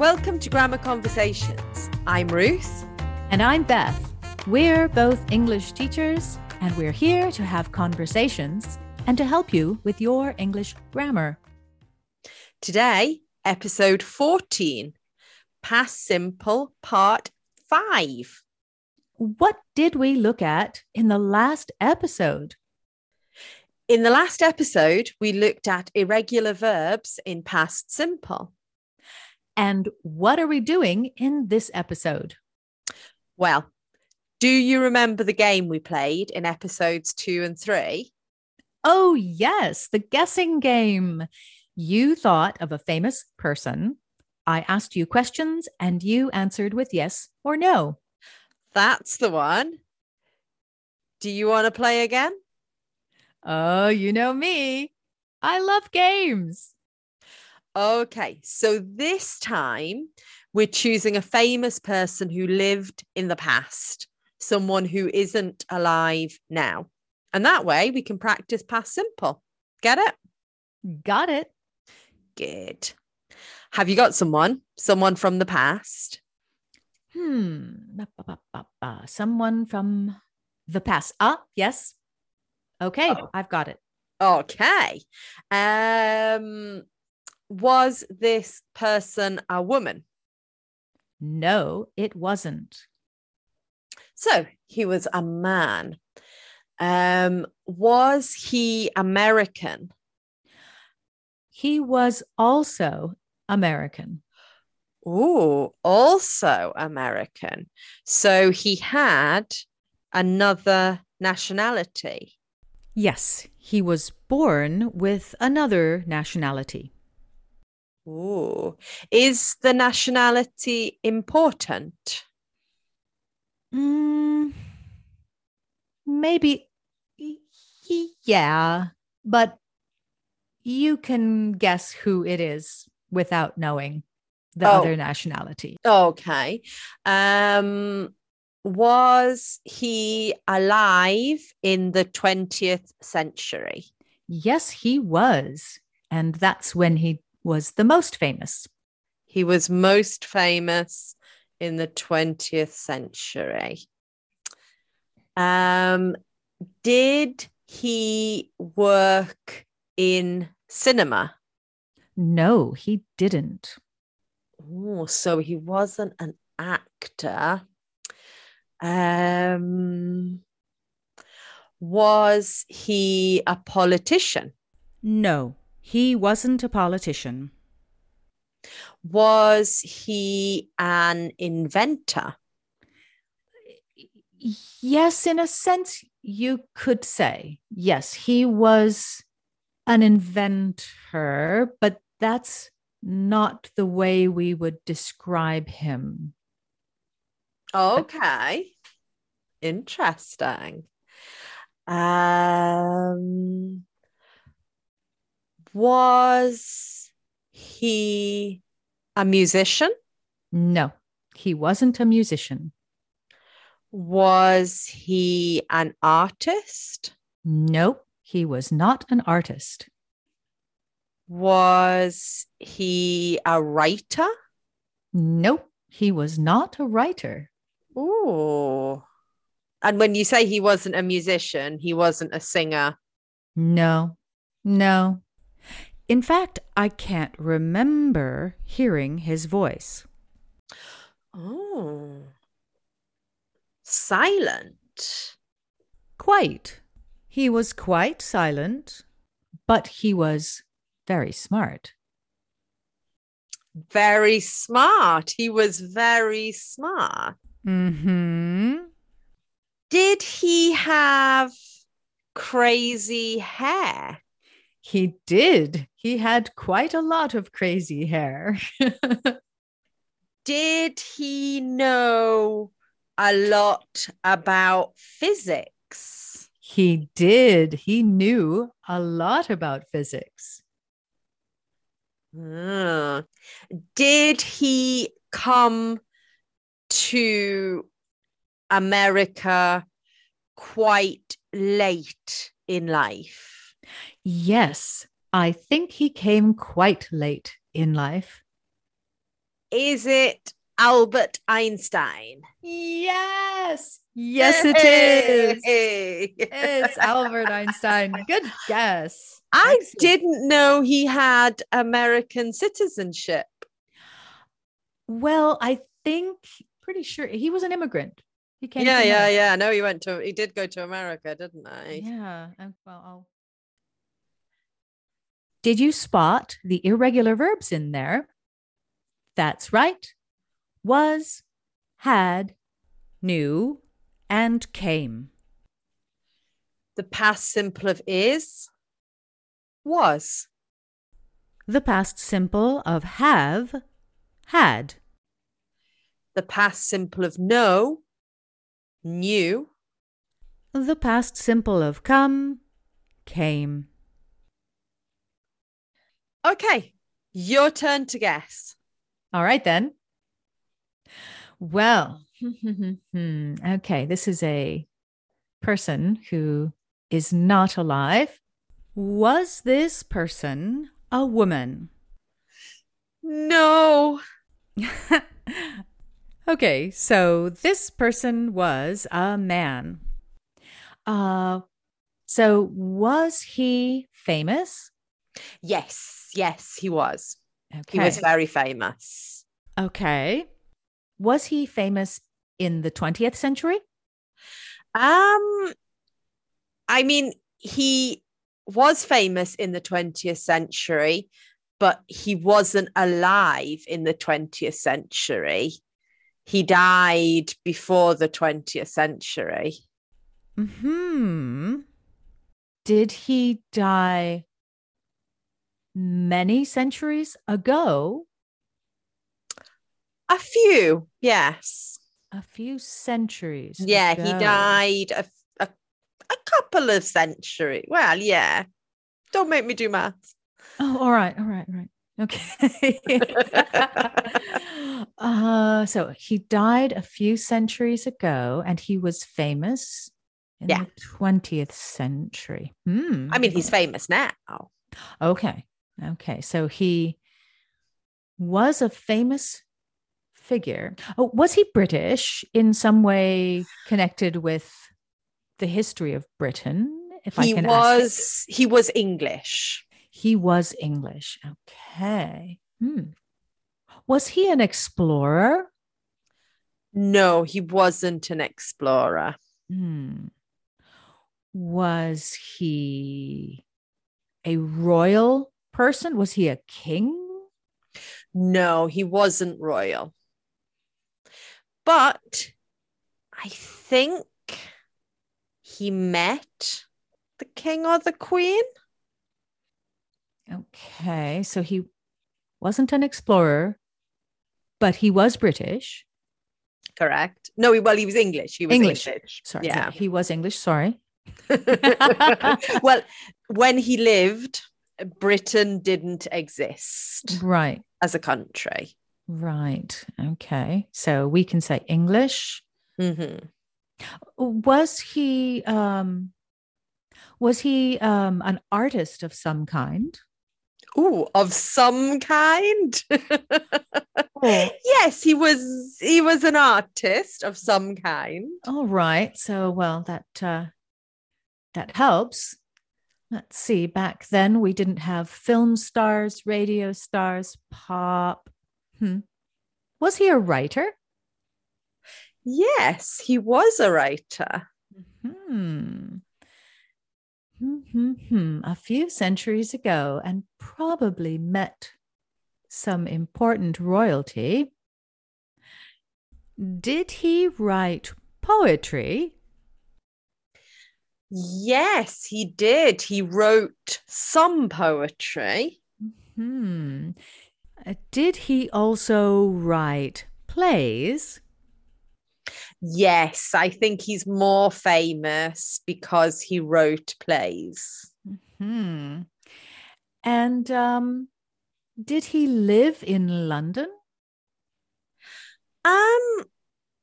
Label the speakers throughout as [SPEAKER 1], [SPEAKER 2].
[SPEAKER 1] Welcome to Grammar Conversations. I'm Ruth.
[SPEAKER 2] And I'm Beth. We're both English teachers, and we're here to have conversations and to help you with your English grammar.
[SPEAKER 1] Today, episode 14, Past Simple, part 5.
[SPEAKER 2] What did we look at in the last episode?
[SPEAKER 1] In the last episode, we looked at irregular verbs in past simple.
[SPEAKER 2] And what are we doing in this episode?
[SPEAKER 1] Well, do you remember the game we played in episodes two and three?
[SPEAKER 2] Oh, yes, the guessing game. You thought of a famous person. I asked you questions and you answered with yes or no.
[SPEAKER 1] That's the one. Do you want to play again?
[SPEAKER 2] Oh, you know me. I love games.
[SPEAKER 1] Okay, so this time we're choosing a famous person who lived in the past, someone who isn't alive now. And that way we can practice past simple. Get it?
[SPEAKER 2] Got it.
[SPEAKER 1] Good. Have you got someone? Someone from the past?
[SPEAKER 2] Hmm. Someone from the past. Ah, yes. Okay, oh. I've got it.
[SPEAKER 1] Okay. Um was this person a woman?
[SPEAKER 2] No, it wasn't.
[SPEAKER 1] So he was a man. Um, was he American?
[SPEAKER 2] He was also American.
[SPEAKER 1] Oh, also American. So he had another nationality.
[SPEAKER 2] Yes, he was born with another nationality.
[SPEAKER 1] Ooh. Is the nationality important?
[SPEAKER 2] Mm, maybe, yeah, but you can guess who it is without knowing the oh. other nationality.
[SPEAKER 1] Okay. Um, was he alive in the 20th century?
[SPEAKER 2] Yes, he was. And that's when he was the most famous?
[SPEAKER 1] He was most famous in the 20th century. Um, did he work in cinema?
[SPEAKER 2] No, he didn't.
[SPEAKER 1] Oh, so he wasn't an actor. Um, was he a politician?
[SPEAKER 2] No. He wasn't a politician.
[SPEAKER 1] Was he an inventor?
[SPEAKER 2] Yes, in a sense, you could say. Yes, he was an inventor, but that's not the way we would describe him.
[SPEAKER 1] Okay. Interesting. Um was he a musician?
[SPEAKER 2] No, he wasn't a musician.
[SPEAKER 1] Was he an artist?
[SPEAKER 2] No, he was not an artist.
[SPEAKER 1] Was he a writer?
[SPEAKER 2] Nope, he was not a writer.
[SPEAKER 1] Oh. And when you say he wasn't a musician, he wasn't a singer?
[SPEAKER 2] No, no, in fact, I can't remember hearing his voice.
[SPEAKER 1] Oh. Silent.
[SPEAKER 2] Quite. He was quite silent, but he was very smart.
[SPEAKER 1] Very smart. He was very smart.
[SPEAKER 2] Hmm.
[SPEAKER 1] Did he have crazy hair?
[SPEAKER 2] He did. He had quite a lot of crazy hair.
[SPEAKER 1] did he know a lot about physics?
[SPEAKER 2] He did. He knew a lot about physics.
[SPEAKER 1] Uh, did he come to America quite late in life?
[SPEAKER 2] Yes, I think he came quite late in life.
[SPEAKER 1] Is it Albert Einstein?
[SPEAKER 2] Yes. Yes, it is.
[SPEAKER 1] Hey.
[SPEAKER 2] It's Albert Einstein. Good guess.
[SPEAKER 1] I
[SPEAKER 2] Excellent.
[SPEAKER 1] didn't know he had American citizenship.
[SPEAKER 2] Well, I think pretty sure he was an immigrant. He came.
[SPEAKER 1] Yeah, yeah,
[SPEAKER 2] there.
[SPEAKER 1] yeah. No, he went to he did go to America, didn't he?
[SPEAKER 2] Yeah. and- well, I'll... Did you spot the irregular verbs in there? That's right. Was, had, knew, and came.
[SPEAKER 1] The past simple of is was.
[SPEAKER 2] The past simple of have, had.
[SPEAKER 1] The past simple of know knew.
[SPEAKER 2] The past simple of come, came.
[SPEAKER 1] Okay, your turn to guess.
[SPEAKER 2] All right, then. Well, okay, this is a person who is not alive. Was this person a woman?
[SPEAKER 1] No.
[SPEAKER 2] okay, so this person was a man. Uh, so was he famous?
[SPEAKER 1] Yes, yes, he was.
[SPEAKER 2] Okay.
[SPEAKER 1] He was very famous.
[SPEAKER 2] okay. Was he famous in the 20th century?
[SPEAKER 1] Um, I mean, he was famous in the 20th century, but he wasn't alive in the 20th century. He died before the 20th century.
[SPEAKER 2] Hmm. Did he die many centuries ago?
[SPEAKER 1] A few, yes.
[SPEAKER 2] A few centuries.
[SPEAKER 1] Yeah, he died a, a, a couple of centuries. Well, yeah. Don't make me do maths.
[SPEAKER 2] Oh, all right, all right, all right. Okay. uh, so he died a few centuries ago, and he was famous in
[SPEAKER 1] Yeah.
[SPEAKER 2] the twentieth century. Hmm.
[SPEAKER 1] I mean, he's famous now.
[SPEAKER 2] Okay. Okay. So he was a famous figure. Oh, was he British in some way connected with the history of Britain? If
[SPEAKER 1] He
[SPEAKER 2] I can ask.
[SPEAKER 1] was he was English.
[SPEAKER 2] He was English. Okay. Hmm. Was he an explorer?
[SPEAKER 1] No, he wasn't an explorer.
[SPEAKER 2] Hmm. Was he a royal person? Was he a king?
[SPEAKER 1] No, he wasn't royal. But I think he met the king or the queen.
[SPEAKER 2] Okay. So he wasn't an explorer, but he was British.
[SPEAKER 1] Correct. No, he, well, he was English. He was
[SPEAKER 2] English.
[SPEAKER 1] English.
[SPEAKER 2] Sorry.
[SPEAKER 1] Yeah.
[SPEAKER 2] He was English. Sorry.
[SPEAKER 1] well, when he lived, Britain didn't exist
[SPEAKER 2] Right.
[SPEAKER 1] as a country.
[SPEAKER 2] Right. Okay. So we can say English.
[SPEAKER 1] Mhm.
[SPEAKER 2] Was he um was he um an artist of some kind?
[SPEAKER 1] Ooh, of some kind.
[SPEAKER 2] Oh.
[SPEAKER 1] yes, he was. He was an artist of some kind.
[SPEAKER 2] All right. So well that uh that helps. Let's see. Back then we didn't have film stars, radio stars, pop. Hmm. Was he a writer?
[SPEAKER 1] Yes, he was a writer.
[SPEAKER 2] Hmm. Hmm, hmm, hmm. A few centuries ago, and probably met some important royalty. Did he write poetry?
[SPEAKER 1] Yes, he did. He wrote some poetry.
[SPEAKER 2] Hmm. Did he also write plays?
[SPEAKER 1] Yes, I think he's more famous because he wrote plays.
[SPEAKER 2] Hmm. And um, did he live in London?
[SPEAKER 1] Um,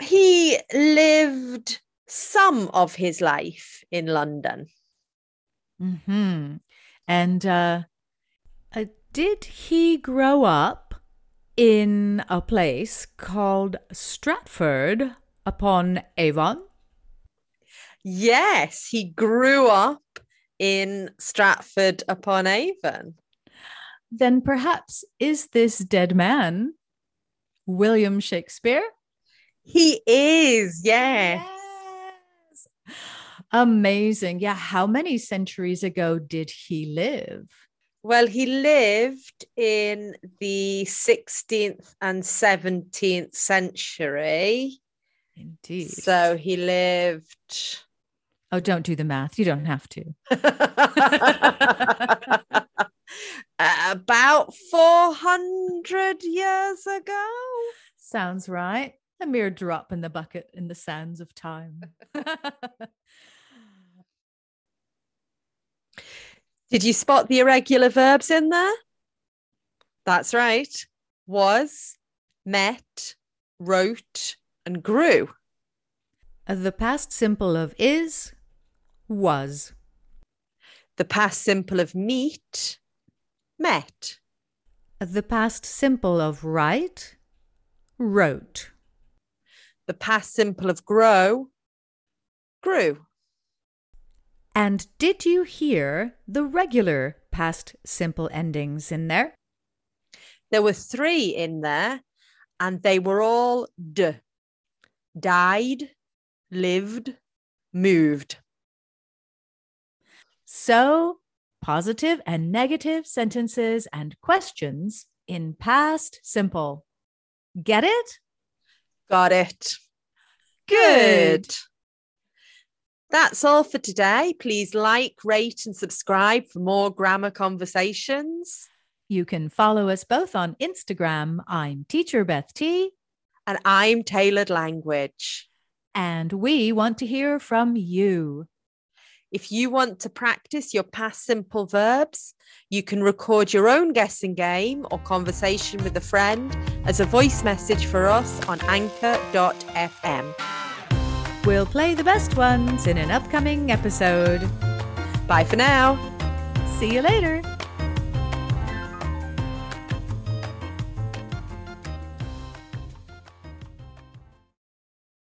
[SPEAKER 1] he lived some of his life in London.
[SPEAKER 2] Hmm. And uh, uh, did he grow up in a place called Stratford upon Avon.
[SPEAKER 1] Yes, he grew up in Stratford upon Avon.
[SPEAKER 2] Then perhaps is this dead man William Shakespeare?
[SPEAKER 1] He is. Yes.
[SPEAKER 2] Amazing. Yeah. How many centuries ago did he live?
[SPEAKER 1] Well, he lived in the 16th and 17th century.
[SPEAKER 2] Indeed.
[SPEAKER 1] So he lived.
[SPEAKER 2] Oh, don't do the math. You don't have to.
[SPEAKER 1] About 400 years ago.
[SPEAKER 2] Sounds right. A mere drop in the bucket in the sands of time.
[SPEAKER 1] Did you spot the irregular verbs in there? That's right. Was, met, wrote, and grew.
[SPEAKER 2] Uh, the past simple of is, was.
[SPEAKER 1] The past simple of meet, met.
[SPEAKER 2] Uh, the past simple of write, wrote.
[SPEAKER 1] The past simple of grow, grew.
[SPEAKER 2] And did you hear the regular past simple endings in there?
[SPEAKER 1] There were three in there, and they were all d. Died, lived, moved.
[SPEAKER 2] So, positive and negative sentences and questions in past simple. Get it?
[SPEAKER 1] Got it. Good. That's all for today. Please like, rate, and subscribe for more grammar conversations.
[SPEAKER 2] You can follow us both on Instagram. I'm Teacher Beth T.
[SPEAKER 1] And I'm Taylored Language.
[SPEAKER 2] And we want to hear from you.
[SPEAKER 1] If you want to practice your past simple verbs, you can record your own guessing game or conversation with a friend as a voice message for us on anchor.fm.
[SPEAKER 2] We'll play the best ones in an upcoming episode.
[SPEAKER 1] Bye for now.
[SPEAKER 2] See you later.